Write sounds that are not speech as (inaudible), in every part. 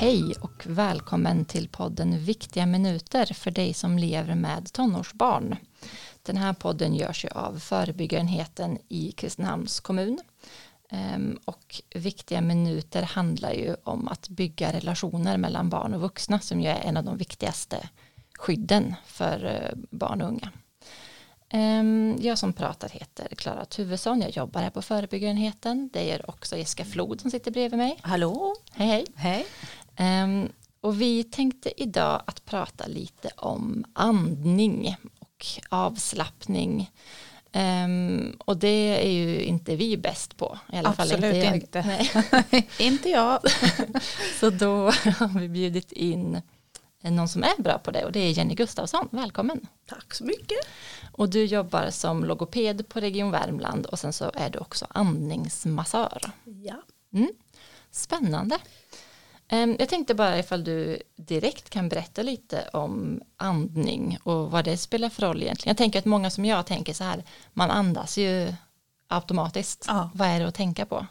Hej och välkommen till podden Viktiga minuter för dig som lever med tonårsbarn. Den här podden görs ju av förebyggarenheten i Kristinehamns kommun. Ehm, och viktiga minuter handlar ju om att bygga relationer mellan barn och vuxna som ju är en av de viktigaste skydden för eh, barn och unga. Ehm, jag som pratar heter Klara Tuvesson, jag jobbar här på förebyggarenheten. Det är också Jessica Flod som sitter bredvid mig. Hallå! Hej hej! Hej! Um, och vi tänkte idag att prata lite om andning och avslappning. Um, och det är ju inte vi bäst på. I alla Absolut fall inte. inte. Nej. (laughs) inte jag. (laughs) Så då har vi bjudit in någon som är bra på det och det är Jenny Gustafsson. Välkommen. Tack så mycket. Och du jobbar som logoped på Region Värmland och sen så är du också andningsmassör. Ja. Mm. Spännande. Ehm, Jag tänkte bara ifall du direkt kan berätta lite om andning och vad det spelar för roll egentligen. Jag tänker att många som jag tänker så här, man andas ju automatiskt. Ja. Vad är det att tänka på?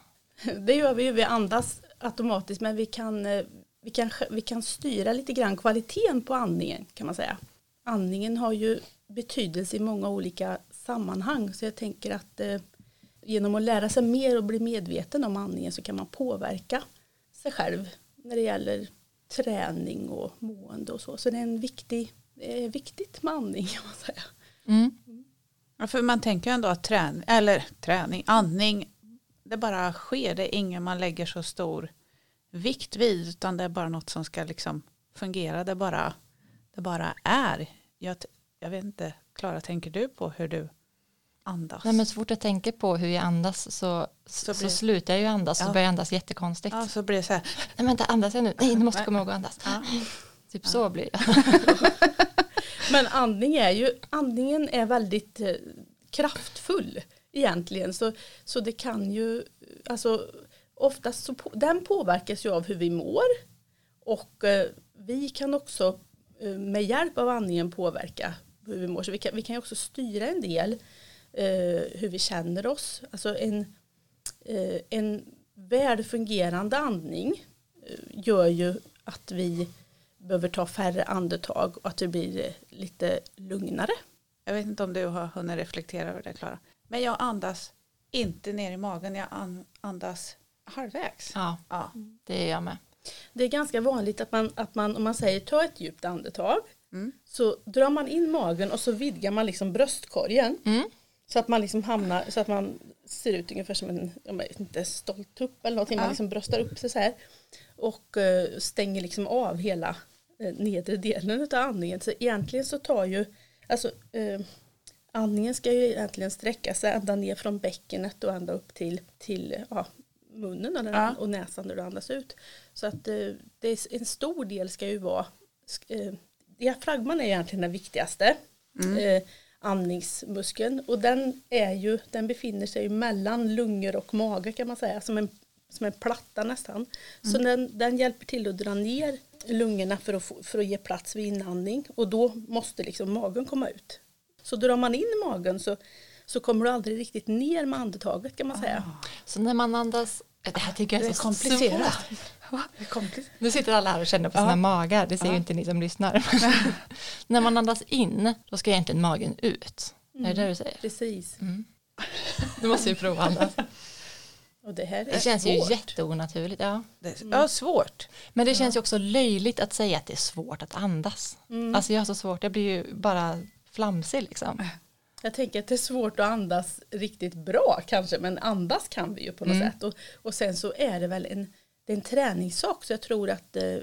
Det gör vi ju, vi andas automatiskt men vi kan, eh, vi, kan, vi kan styra lite grann kvaliteten på andningen kan man säga. Andningen har ju betydelse i många olika sammanhang så jag tänker att eh, genom att lära sig mer och bli medveten om andningen så kan man påverka sig själv när det gäller träning och mående och så. Så det är en viktig, är viktigt med andning (laughs) kan man säga. Mm. Ja, för man tänker ju ändå att träning, eller träning, andning, det bara sker. Det är ingen man lägger så stor vikt vid utan det är bara något som ska liksom fungera. Det bara, det bara är. Jag, jag vet inte, Klara, tänker du på hur du andas? Nej, men så fort jag tänker på hur jag andas så, så, Så blir- slutar jag ju andas Ja. börjar jag andas jättekonstigt. Ja, så blir det så här. Nej vänta, andas jag nu? Nej, nu måste jag komma ihåg att andas. Ja. Typ så blir jag. (laughs) Men andning är ju, andningen är väldigt eh, kraftfull egentligen. Så, så det kan ju, alltså oftast så på, den påverkas ju av hur vi mår. Och eh, vi kan också eh, med hjälp av andningen påverka hur vi mår. Så vi kan, vi kan ju också styra en del eh, hur vi känner oss. Alltså en, eh, en väl fungerande andning eh, gör ju att vi behöver ta färre andetag och att vi blir eh, lite lugnare. Jag vet inte om du har hunnit reflektera över det, Klara. Men jag andas inte ner i magen, jag an- andas halvvägs. Ja, Ja. det är jag med. Det är ganska vanligt att man, att man om man säger ta ett djupt andetag Mm. så drar man in magen och så vidgar man liksom bröstkorgen Mm. Så att man liksom hamnar så att man ser ut ungefär som en jag vet inte, stolt tupp eller någonting. Ja. Man liksom bröstar upp sig så här och eh, stänger liksom av hela eh, nedre delen av andningen. Så egentligen så tar ju alltså eh, andningen ska ju egentligen sträcka sig ända ner från bäckenet och ända upp till, till ja, munnen och, Ja. och näsan där du andas ut. Så att eh, det är, en stor del ska ju vara eh, diafragman är egentligen den viktigaste eh, andningsmuskeln och den är ju den befinner sig mellan lungor och mage kan man säga som en, som en platta nästan. Så den, den hjälper till att dra ner lungorna för att, för att ge plats vid inandning och då måste liksom magen komma ut. Så drar man in magen så, så kommer du aldrig riktigt ner med andetaget kan man säga. Så när man andas, det här tycker jag Det är är så komplicerat. är komplicerat. Nu sitter alla här och känner på sina Ja. magar, det ser ju Ja. inte ni som lyssnar. (laughs) när man andas in, då ska egentligen magen ut. Är det det du säger? Precis. Du måste ju prova andas. Det är Det känns ju svårt. jätteonaturligt. Ja. Det är ja, svårt. Men det känns ju också löjligt att säga att det är svårt att andas. Mm. Alltså jag har så svårt, jag blir ju bara flamsig liksom. Jag tänker att det är svårt att andas riktigt bra kanske men andas kan vi ju på något Mm. sätt och, och sen så är det väl en, det är en träningssak så jag tror att eh,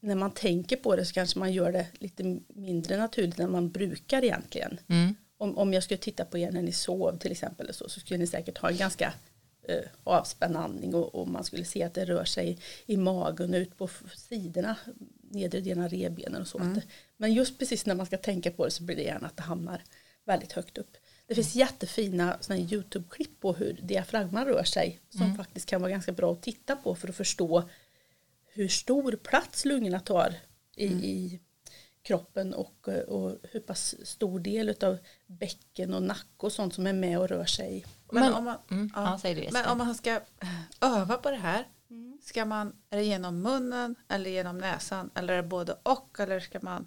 när man tänker på det så kanske man gör det lite mindre naturligt än man brukar egentligen. Mm. Om, om jag skulle titta på er när ni sov till exempel så, så skulle ni säkert ha en ganska eh, avspänd andning och, och man skulle se att det rör sig i magen och ut på sidorna, nedre delen av revbenen och så. Mm. Men just precis när man ska tänka på det så blir det gärna att det hamnar väldigt högt upp. Det finns jättefina såna här YouTube-klipp på hur diafragman rör sig som faktiskt kan vara ganska bra att titta på för att förstå hur stor plats lungorna tar i, i kroppen och, och hur pass stor del av bäcken och nacke och sånt som är med och rör sig. Men, Men- om man, Mm. Ja, det, men om man ska öva på det här Ska man, är det genom munnen eller genom näsan eller är det både och eller ska man?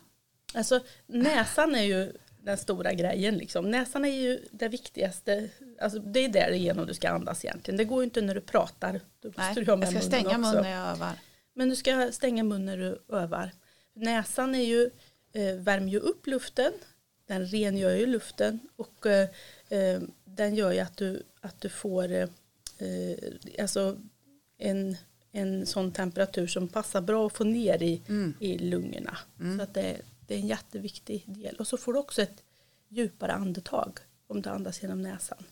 Alltså näsan är ju den stora grejen liksom. Näsan är ju det viktigaste. Alltså, det är där igenom du ska andas egentligen. Det går ju inte när du pratar. Då Nej, du jag ska stänga munnen när jag övar. Men du ska stänga munnen när du övar. Näsan är ju, eh, värmer ju upp luften. Den rengör ju luften och eh, eh, den gör ju att du, att du får eh, eh, alltså en, en sån temperatur som passar bra att få ner i, Mm. i lungorna. Så att det, det är en jätteviktig del. Och så får du också ett djupare andetag om du andas genom näsan.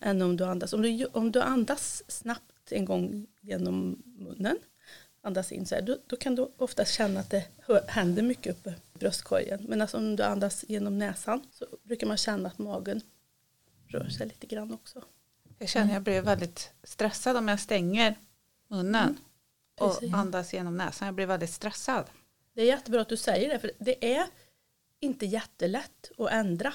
Än om du andas. Om du, om du andas snabbt en gång genom munnen, andas in så här, då, då kan du ofta känna att det händer mycket uppe i bröstkorgen. Men alltså om du andas genom näsan så brukar man känna att magen rör sig lite grann också. Jag känner jag blir väldigt stressad om jag stänger munnen och Mm. Precis. andas genom näsan. Jag blir väldigt stressad. Det är jättebra att du säger det, för det är inte jättelätt att ändra.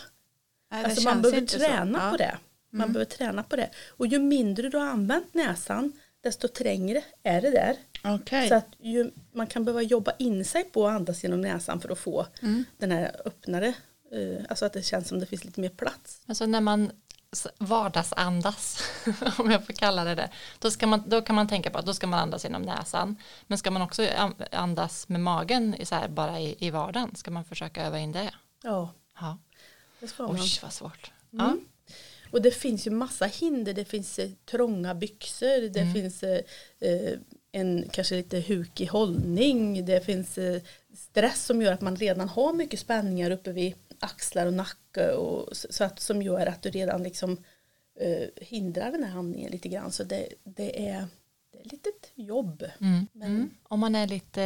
Nej, Alltså man behöver träna Ja. på det. Man Mm. behöver träna på det. Och ju mindre du har använt näsan, desto trängre är det där. Okej. Så att ju, man kan behöva jobba in sig på att andas genom näsan för att få Mm. den här öppnare, eh, alltså att det känns som det finns lite mer plats. Alltså när man vardagsandas, (laughs) om jag får kalla det det, då, ska man, då kan man tänka på att då ska man andas genom näsan. Men ska man också an- andas med magen så här, bara i, i vardagen? Ska man försöka öva in det? Ja, Ja. det ska man. Oj, vad svårt. Ja. Mm. Och det finns ju massa hinder. Det finns eh, trånga byxor. Det Mm. finns eh, eh, en kanske lite hukig hållning. Det finns eh, stress som gör att man redan har mycket spänningar uppe vid axlar och nacke. Och, så att, som gör att du redan liksom eh, hindrar den här andningen lite grann. Så det, det, är, det är ett litet jobb. Mm. Men- Mm. Om man är lite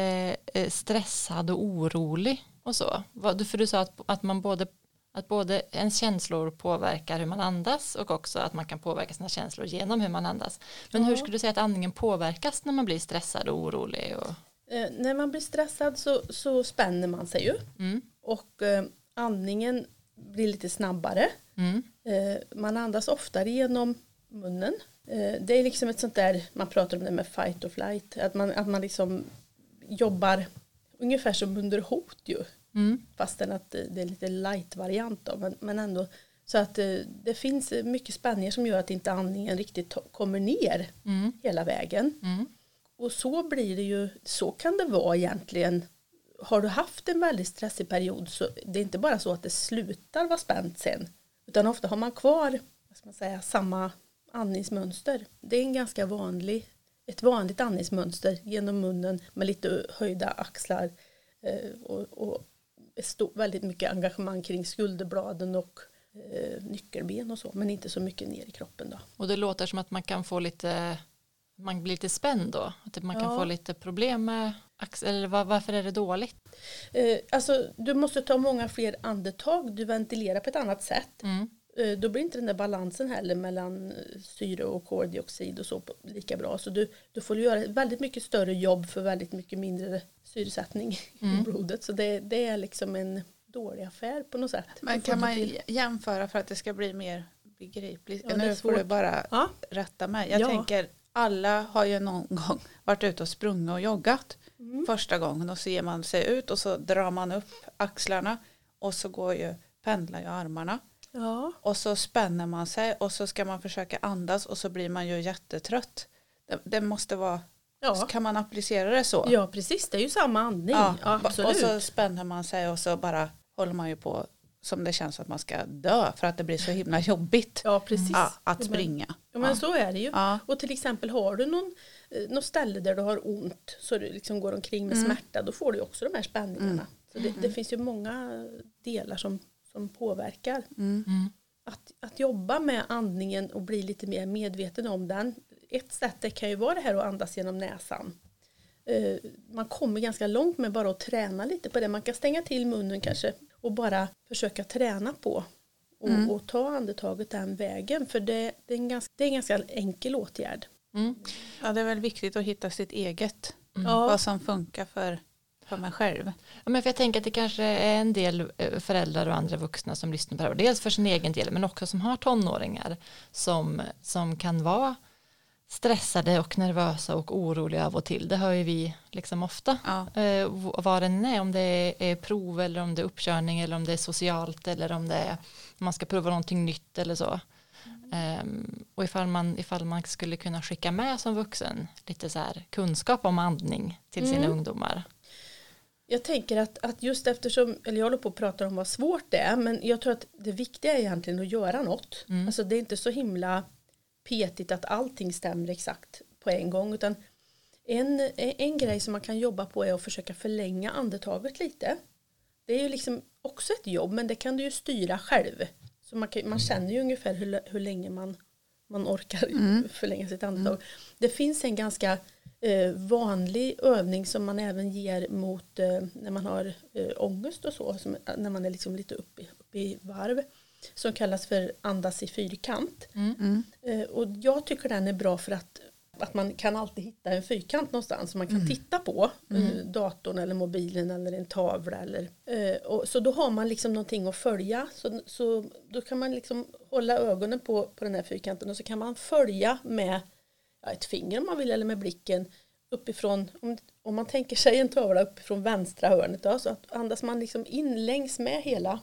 eh, stressad och orolig och så. För du sa att, att man både att både ens känslor påverkar hur man andas och också att man kan påverka sina känslor genom hur man andas. Men hur Ja. skulle du säga att andningen påverkas när man blir stressad och orolig? Och, Eh, när man blir stressad så, så spänner man sig ju. mm, Och eh, andningen blir lite snabbare. mm, Eh, man andas oftare genom munnen. Eh, det är liksom ett sånt där, man pratar om det med fight or flight, att man, att man liksom jobbar ungefär som under hot ju. mm, Fastän att det är lite light-variant då, men, men ändå. Så att eh, det finns mycket spänningar som gör att inte andningen riktigt kommer ner mm, hela vägen. mm, Och så blir det ju, så kan det vara egentligen. Har du haft en väldigt stressig period så det är inte bara så att det slutar vara spänt sen. Utan ofta har man kvar vad ska man säga, samma andningsmönster. Det är en ganska vanlig, ett vanligt andningsmönster genom munnen med lite höjda axlar eh, och, och väldigt mycket engagemang kring skulderbladen och eh, nyckelben och så. Men inte så mycket ner i kroppen då. Och det låter som att man kan få lite man blir lite spänd då, att man kan Ja. få lite problem med eller var, varför är det dåligt? Eh, alltså, du måste ta många fler andetag, du ventilerar på ett annat sätt. Mm, Eh, då blir inte den där balansen heller mellan eh, syre och koldioxid och så lika bra. Så du, du får göra ett väldigt mycket större jobb för väldigt mycket mindre syresättning Mm. i blodet. Så det, det är liksom en dålig affär på något sätt. Men kan man till- jämföra för att det ska bli mer begripligt? Ja, nu får du bara Ja, rätta mig. Jag Ja. tänker alla har ju någon gång varit ute och sprungit och joggat Mm. första gången och så ger man sig ut och så drar man upp axlarna och så går ju pendlar ju armarna ja. och så spänner man sig och så ska man försöka andas och så blir man ju jättetrött. Det, det måste vara, Ja. kan man applicera det så? ja, precis. Det är ju samma andning. Ja, absolut. och så spänner man sig och så bara håller man ju på som det känns att man ska dö för att det blir så himla jobbigt ja, precis. ja, att springa. Ja, men så är det ju. Och till exempel har du någon, något ställe där du har ont så du liksom går omkring med Mm. smärta då får du också de här spänningarna. Mm. Så det, det finns ju många delar som, som påverkar. Mm. mm, Att, att jobba med andningen och bli lite mer medveten om den. Ett sätt det kan ju vara det här att andas genom näsan. Eh, Man kommer ganska långt med bara att träna lite på det. Man kan stänga till munnen kanske och bara försöka träna på och, Mm. och ta andetaget den vägen. För det, det, är en ganska, det är en ganska enkel åtgärd. Mm. Ja, det är väl viktigt att hitta sitt eget, Ja. vad som funkar för, för mig själv. Ja, men för jag tänker att det kanske är en del eh, föräldrar och andra vuxna som lyssnar på det här. Dels för sin egen del men också som har tonåringar som, som kan vara stressade och nervösa och oroliga av och till. Det hör ju vi liksom ofta. Ja. Eh, vad den är, om det är, är prov eller om det är uppkörning eller om det är socialt eller om det är om man ska prova någonting nytt eller så. Ehm, och ifall man, ifall man skulle kunna skicka med som vuxen lite så här kunskap om andning till sina Mm. ungdomar. Jag tänker att, att just eftersom, eller jag håller på att prata om vad svårt det är, men jag tror att det viktiga är egentligen att göra något. Mm. Alltså det är inte så himla petigt att allting stämmer exakt på en gång, utan en, en grej som man kan jobba på är att försöka förlänga andetaget lite. Det är ju liksom också ett jobb, men det kan du ju styra själv. Så man, kan, man känner ju ungefär hur, hur länge man, man orkar förlänga sitt andetag. Det finns en ganska eh, vanlig övning som man även ger mot eh, när man har eh, ångest och så, som, när man är liksom lite uppe, uppe i varv, som kallas för andas i fyrkant. Mm. Eh, och jag tycker den är bra för att, att man kan alltid hitta en fyrkant någonstans som man kan titta på. Eh, datorn eller mobilen eller en tavla. Eller, eh, och, så då har man liksom någonting att följa. Så, så då kan man liksom hålla ögonen på, på den här fyrkanten och så kan man följa med ja, ett finger om man vill eller med blicken uppifrån. Om, om man tänker sig en tavla uppifrån vänstra hörnet då, så att andas man liksom in längs med hela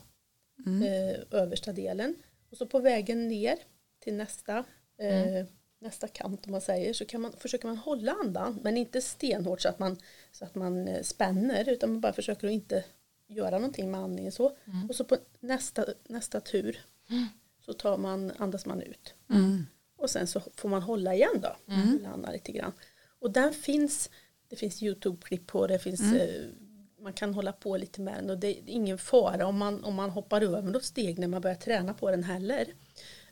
eh, översta delen. Och så på vägen ner till nästa, eh, nästa kant om man säger så kan man, försöker man hålla andan men inte stenhårt så att man, så att man eh, spänner utan man bara försöker att inte göra någonting med andningen så. Och så på nästa, nästa tur så tar man, andas man ut. Mm. Och sen så får man hålla igen då. Landa lite grann. Och den finns, det finns YouTube-klipp på det, finns, eh, man kan hålla på lite med den och det är ingen fara om man, om man hoppar över något steg när man börjar träna på den heller.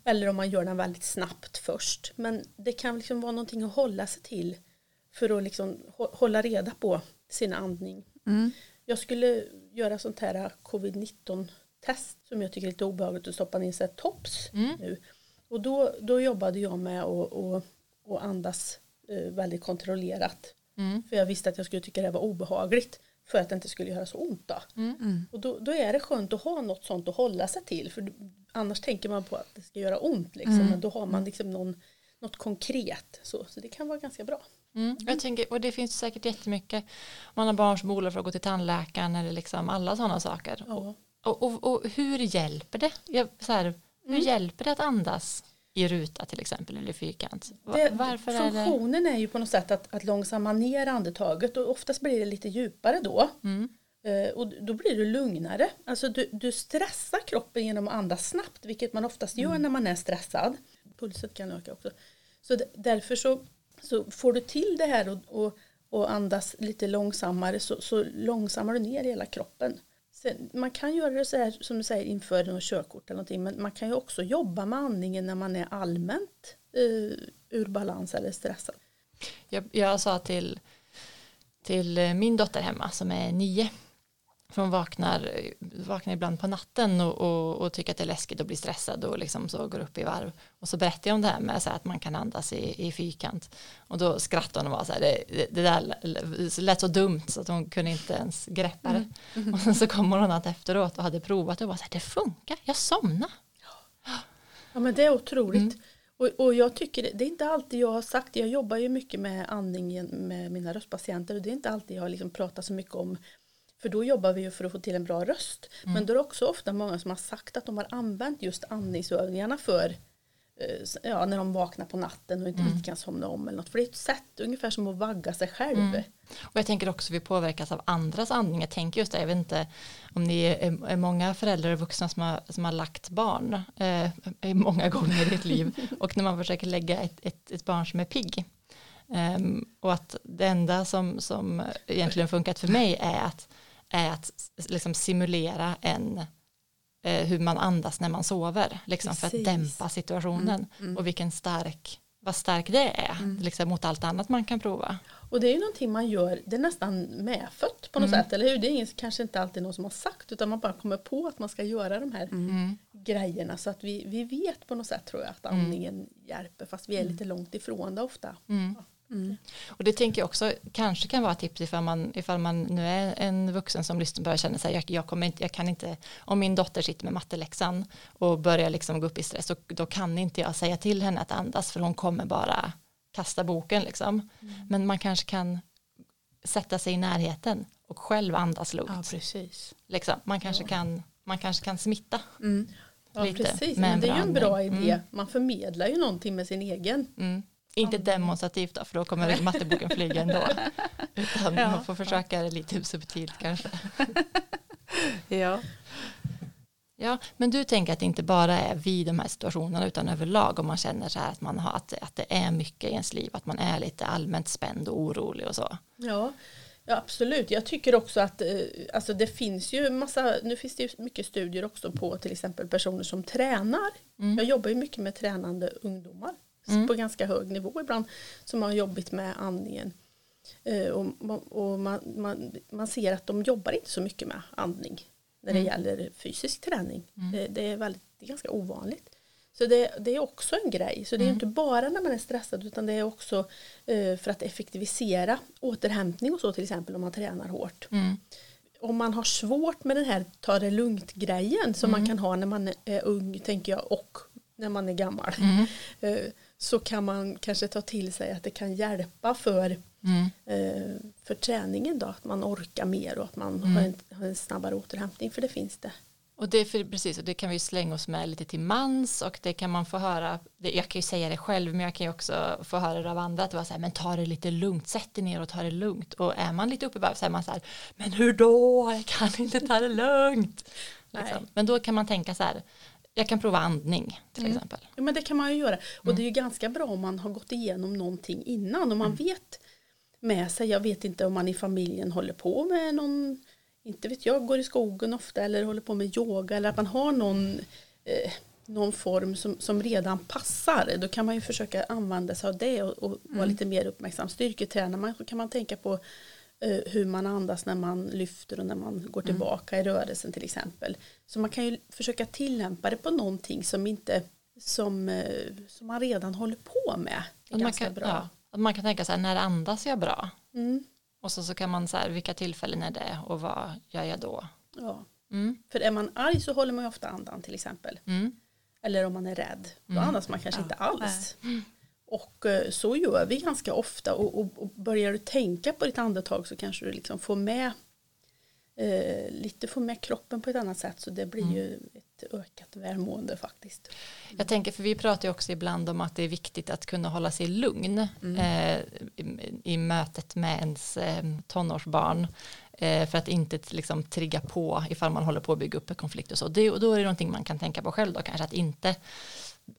Eller om man gör den väldigt snabbt först. Men det kan liksom vara någonting att hålla sig till för att liksom hå- hålla reda på sin andning. Mm. Jag skulle göra sånt här covid-19 test som jag tycker är lite obehagligt att stoppa in sig tops nu. Och då, då jobbade jag med att och, och andas eh, väldigt kontrollerat. Mm. För jag visste att jag skulle tycka det var obehagligt för att det inte skulle göra så ont. Då. Mm. Och då, då är det skönt att ha något sånt att hålla sig till. För annars tänker man på att det ska göra ont. Liksom. Men då har man liksom någon, något konkret. Så, så det kan vara ganska bra. Mm. Jag tänker, och det finns säkert jättemycket, man har barn som oroar för att gå till tandläkaren eller liksom alla sådana saker. Ja. Och, och, och hur hjälper det? Jag, så här, hur Mm. hjälper det att andas i ruta till exempel eller fyrkant? Det, Varför är det? funktionen är ju på något sätt att, att långsamma ner andetaget och oftast blir det lite djupare då. Mm. Eh, och då blir du lugnare. Alltså du, du stressar kroppen genom att andas snabbt, vilket man oftast gör när man är stressad. Pulset kan öka också. Så därför så, så får du till det här och, och, och andas lite långsammare så, så långsammar du ner hela kroppen. Sen, man kan göra det så här som du säger inför något körkort eller någonting men man kan ju också jobba med andningen när man är allmänt eh, ur balans eller stressad. Jag, jag sa till, till min dotter hemma som är nio. För hon vaknar, vaknar ibland på natten och, och, och tycker att det är läskigt och blir stressad och liksom så går upp i varv. Och så berättar jag om det här med så här att man kan andas i, i fyrkant. Och då skrattar hon och var så här, det, det, där lät så dumt så att hon kunde inte ens greppa det. Och sen så kommer hon att efteråt och hade provat och var så här, det funkar, jag somnar. Ja men det är otroligt. Och, och jag tycker det, är inte alltid jag har sagt, jag jobbar ju mycket med andningen med mina röstpatienter och det är inte alltid jag har liksom pratat så mycket om för då jobbar vi ju för att få till en bra röst. Men då är det också ofta många som har sagt att de har använt just andningsövningarna för eh, ja, när de vaknar på natten och inte riktigt kan somna om eller något. För det är ett sätt ungefär som att vagga sig själv. Och jag tänker också att vi påverkas av andras andning. Jag tänker just det, jag vet inte om ni är, många föräldrar och vuxna som har, som har lagt barn eh, (laughs) många gånger i ett liv. (laughs) Och när man försöker lägga ett, ett, ett barn som är pigg. Ehm, och att det enda som, som egentligen funkat för mig är att, är att liksom simulera en eh, hur man andas när man sover. Liksom för att dämpa situationen. Och vilken stark, vad stark det är. Liksom mot allt annat man kan prova. Och det är ju någonting man gör, det är nästan medfött på något sätt, eller hur? Det är ingen, kanske inte alltid någon som har sagt, utan man bara kommer på att man ska göra de här grejerna. Så att vi, vi vet på något sätt tror jag att andningen hjälper, fast vi är lite långt ifrån det ofta. Och det tänker jag också kanske kan vara tips ifall man, ifall man nu är en vuxen som lyssnar börjar känna sig jag, jag, kommer inte, jag kan inte, om min dotter sitter med matteläxan och börjar liksom gå upp i stress, så, då kan inte jag säga till henne att andas för hon kommer bara kasta boken liksom. Men man kanske kan sätta sig i närheten och själv andas lugnt. Ja, precis. Liksom. Man, kanske kan, man kanske kan smitta. Mm. Ja, lite precis. Men det är ju en bra idé. Mm. Man förmedlar ju någonting med sin egen. Inte demonstrativt då, för då kommer matteboken flyga ändå. (laughs) Utan Ja. man får försöka det lite subtilt kanske. (laughs) Ja. Ja, men du tänker att det inte bara är vid de här situationerna utan överlag om man känner så här att, man har, att, att det är mycket i ens liv, att man är lite allmänt spänd och orolig och så. Ja, ja absolut. Jag tycker också att eh, alltså det finns ju massa, nu finns det ju mycket studier också på till exempel personer som tränar. Mm. Jag jobbar ju mycket med tränande ungdomar Mm. på ganska hög nivå ibland som har jobbat med andningen. Eh, och man, och man, man, man ser att de jobbar inte så mycket med andning när det Mm. gäller fysisk träning. Mm. Det, det, är väldigt, det är ganska ovanligt. Så det, det är också en grej. Så det är Mm. inte bara när man är stressad utan det är också eh, för att effektivisera återhämtning och så till exempel om man tränar hårt. Mm. Om man har svårt med den här ta det lugnt grejen som Mm. man kan ha när man är ung tänker jag och när man är gammal. Mm. Så kan man kanske ta till sig att det kan hjälpa för, Mm. eh, för träningen då. Att man orkar mer och att man Mm. har, en, har en snabbare återhämtning för det finns det. Och det, för, precis, och det kan vi slänga oss med lite till mans och det kan man få höra, det, jag kan ju säga det själv men jag kan ju också få höra det av andra att det var så här, men ta det lite lugnt, sätt dig ner och ta det lugnt och är man lite uppe varv så är man så här, men hur då, jag kan inte ta det lugnt. Liksom. Men då kan man tänka så här, jag kan prova andning till Mm. exempel. Ja, men det kan man ju göra. Och Mm. det är ju ganska bra om man har gått igenom någonting innan och man Mm. vet med sig. Jag vet inte om man i familjen håller på med någon, inte vet jag, går i skogen ofta eller håller på med yoga eller att man har någon, eh, någon form som, som redan passar. Då kan man ju försöka använda sig av det och, och vara Mm. lite mer uppmärksam. Styrketränar man så kan man tänka på hur man andas när man lyfter och när man går Mm. tillbaka i rörelsen till exempel. Så man kan ju försöka tillämpa det på någonting som inte som, eh, som man redan håller på med. Att man, kan, bra. ja, att man kan tänka så här, när andas jag bra? Mm, Och så, så kan man så här, vilka tillfällen är det och vad gör jag då? ja. Mm. För är man arg så håller man ju ofta andan till exempel. Mm. Eller om man är rädd. Då Mm. andas man kanske Ja, inte alls. Och eh, så gör vi ganska ofta. Och, och, och börjar du tänka på ditt andetag så kanske du liksom får med eh, lite får med kroppen på ett annat sätt. Så det blir Mm. ju ett ökat välmående faktiskt. Jag tänker, för vi pratar ju också ibland om att det är viktigt att kunna hålla sig lugn eh, i, i mötet med ens eh, tonårsbarn. Eh, för att inte liksom trigga på ifall man håller på att bygga upp en konflikt och så. Det, och då är det någonting man kan tänka på själv då, kanske att inte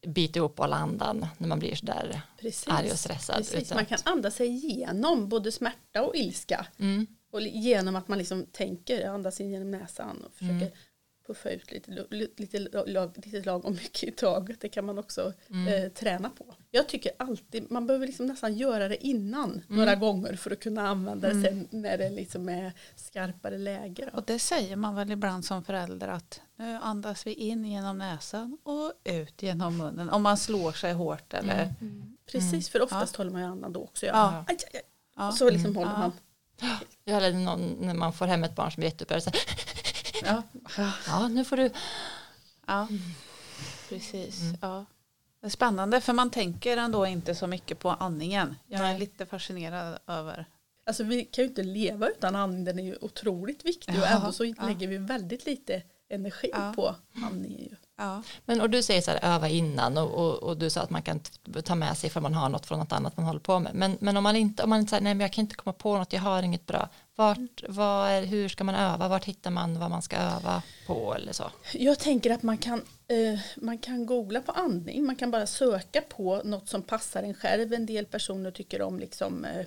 bita ihop och andan när man blir sådär Precis. arg och stressad. Precis. Man kan andas sig igenom både smärta och ilska. Mm, Och genom att man liksom tänker, andas in genom näsan och försöker Mm. Puffa ut lite, lite, lag, lite lagom mycket i taget. Det kan man också Mm. eh, träna på. Jag tycker alltid, man behöver liksom nästan göra det innan Mm. några gånger för att kunna använda det sen när det liksom är skarpare läge. Då. Och det säger man väl ibland som förälder att nu andas vi in genom näsan och ut genom munnen. Om man slår sig hårt eller Mm. Precis, för oftast håller man ju andan då också. Ja. Ja. Aj, aj, aj. ja. Och så liksom Mm. håller Ja. man. Ja, Eller någon, när man får hem ett barn som är jätteuppehållet. Ja. Ja, nu får du. ja. Precis. Ja. Det är spännande för man tänker ändå inte så mycket på andningen. Jag är Nej. lite fascinerad över. Alltså vi kan ju inte leva utan andning, den är ju otroligt viktig och Ja, ändå så lägger vi väldigt lite energi på andningen. Ja. Men och du säger så här öva innan och, och, och du sa att man kan ta med sig för man har något från något annat man håller på med. Men, men om man inte, om man inte säger nej men jag kan inte komma på något, jag har inget bra. Vart, vad är, hur ska man öva? Vart hittar man vad man ska öva på eller så? Jag tänker att man kan, eh, man kan googla på andning, man kan bara söka på något som passar en själv. En del personer tycker om liksom, eh,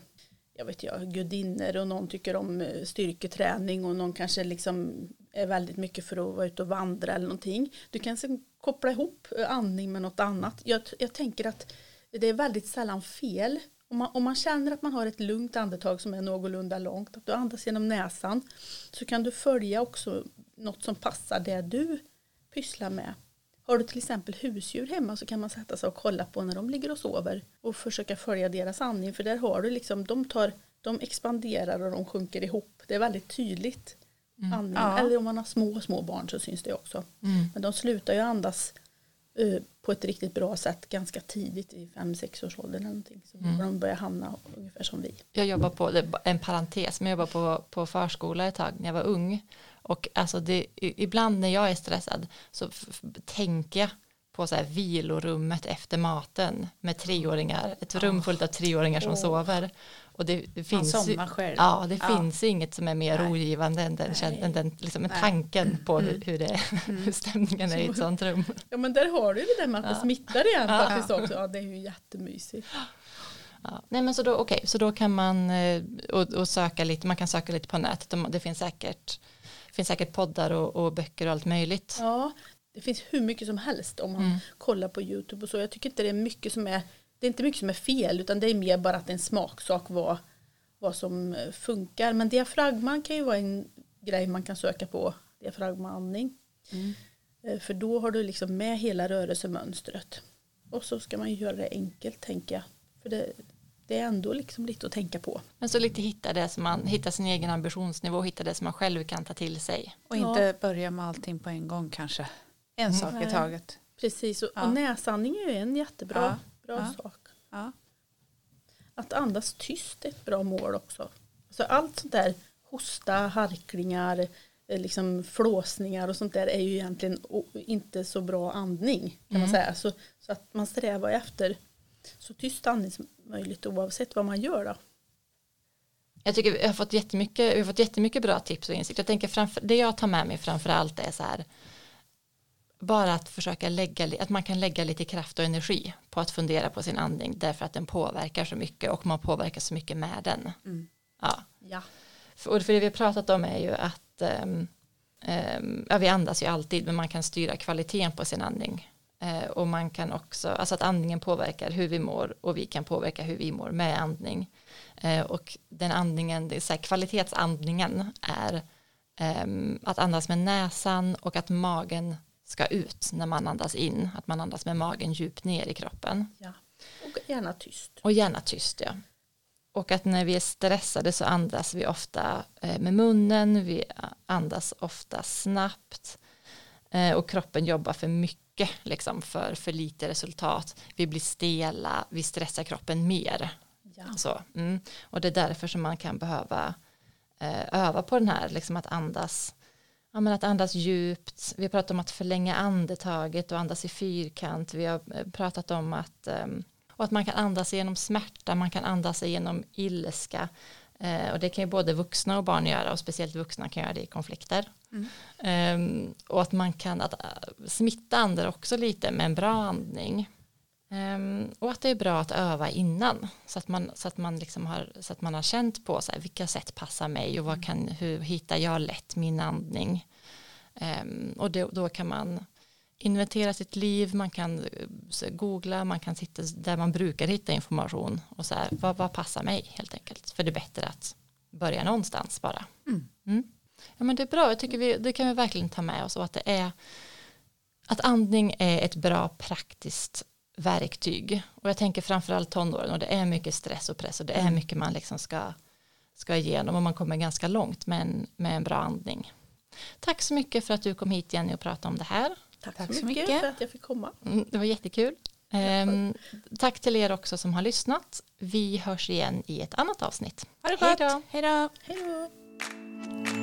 jag vet jag, gudinnor och någon tycker om eh, styrketräning och någon kanske liksom är väldigt mycket för att vara ute och vandra eller någonting. Du kan sen koppla ihop eh, andning med något annat. Jag, jag tänker att det är väldigt sällan fel. Om man, om man känner att man har ett lugnt andetag som är någorlunda långt, att du andas genom näsan, så kan du följa också något som passar det du pysslar med. Har du till exempel husdjur hemma så kan man sätta sig och kolla på när de ligger och sover och försöka följa deras andning för där har du liksom, de tar, de expanderar och de sjunker ihop. Det är väldigt tydligt. Andning. Ja. Eller om man har små, små barn så syns det också. Mm. Men de slutar ju andas eh, på ett riktigt bra sätt ganska tidigt i 5-6 års ålder eller någonting. Så Mm. de börja hamna ungefär som vi. Jag jobbar på, en parentes, men jag jobbar på, på förskola ett tag när jag var ung. Och alltså det, ibland när jag är stressad så tänker jag på så här vilorummet efter maten med treåringar, ett rum fullt av treåringar som Åh. sover. Och det, det Man finns somnar själv. ja, det Ja. finns inget som är mer Nej. rogivande än den, än den liksom, Nej. tanken på hur, Mm. hur, det, (laughs) hur stämningen är i ett sånt rum. Ja men där har du ju det där med att det Ja. smittar igen Ja. faktiskt också. Ja det är ju jättemysigt. Ja. Nej men så då, okej, så då kan man eh, och, och söka lite, man kan söka lite på nätet, De- det finns säkert, finns säkert poddar och, och böcker och allt möjligt. Ja, det finns hur mycket som helst om man Mm. kollar på YouTube och så. Jag tycker inte det är mycket som är, det är inte mycket som är fel utan det är mer bara att det är en smaksak vad, vad som eh, funkar. Men diafragman kan ju vara en grej man kan söka på, diafragmaandning. Mm. Eh, För då har du liksom med hela rörelsemönstret. Och så ska man ju göra det enkelt tänker jag. För det, det är ändå liksom lite att tänka på. Men så lite hitta det som man, hitta sin egen ambitionsnivå, hitta det som man själv kan ta till sig. Och Ja. inte börja med allting på en gång kanske. En sak Nej. i taget. Precis, och, Ja. och näsandning är ju en jättebra Ja. bra Ja. sak. Ja. Att andas tyst är ett bra mål också. Alltså allt sånt där, hosta, harklingar, eh, liksom flåsningar och sånt där är ju egentligen inte så bra andning. Kan man Mm. säga. Så, så att man strävar efter så tyst andning som möjligt oavsett vad man gör. Då. Jag tycker vi har fått jättemycket, vi har fått jättemycket bra tips och insikt. Jag tänker framför, det jag tar med mig framför allt är så här bara att försöka lägga, att man kan lägga lite kraft och energi på att fundera på sin andning därför att den påverkar så mycket och man påverkar så mycket med den. Mm. Ja. Ja. För, och för det vi har pratat om är ju att ehm, ehm, ja, vi andas ju alltid men man kan styra kvaliteten på sin andning. Eh, och man kan också, alltså att andningen påverkar hur vi mår och vi kan påverka hur vi mår med andning. Eh, och den andningen, det är så här, kvalitetsandningen är ehm, att andas med näsan och att magen ska ut när man andas in. Att man andas med magen djupt ner i kroppen. ja. Och gärna tyst. Och gärna tyst ja. Och att när vi är stressade så andas vi ofta eh, med munnen, vi andas ofta snabbt eh, och kroppen jobbar för mycket, liksom för för lite resultat. Vi blir stela, vi stressar kroppen mer. Ja. Så, mm. Och det är därför som man kan behöva eh, öva på den här, liksom att andas Ja, men att andas djupt, vi har pratat om att förlänga andetaget och andas i fyrkant, vi har eh, pratat om att ehm, och att man kan andas genom smärta, man kan andas genom ilska eh, och det kan ju både vuxna och barn göra och speciellt vuxna kan göra det i konflikter. Mm. Ehm, och att man kan att, äh, smitta andra också lite med en bra andning. Ehm, och att det är bra att öva innan så att man, så att man, liksom har, så att man har känt på så här, vilka sätt passar mig och vad kan, hur hittar jag lätt min andning. Ehm, och då, då kan man inventera sitt liv, man kan eh, googla, man kan sitta där man brukar hitta information och så här, vad, vad passar mig helt enkelt. För det är bättre att börja någonstans bara. Mm. Mm. Ja men det är bra, jag tycker vi, det kan vi verkligen ta med oss och att det är att andning är ett bra praktiskt verktyg och jag tänker framförallt tonåren och det är mycket stress och press och det är Mm. mycket man liksom ska, ska igenom och man kommer ganska långt med en, med en bra andning. Tack så mycket för att du kom hit Jenny och pratade om det här. Tack, Tack så mycket, för att jag fick komma. Mm, det var jättekul. Ehm, tack till er också som har lyssnat. Vi hörs igen i ett annat avsnitt. Ha det Hej gott. då. Hej då. Hej då!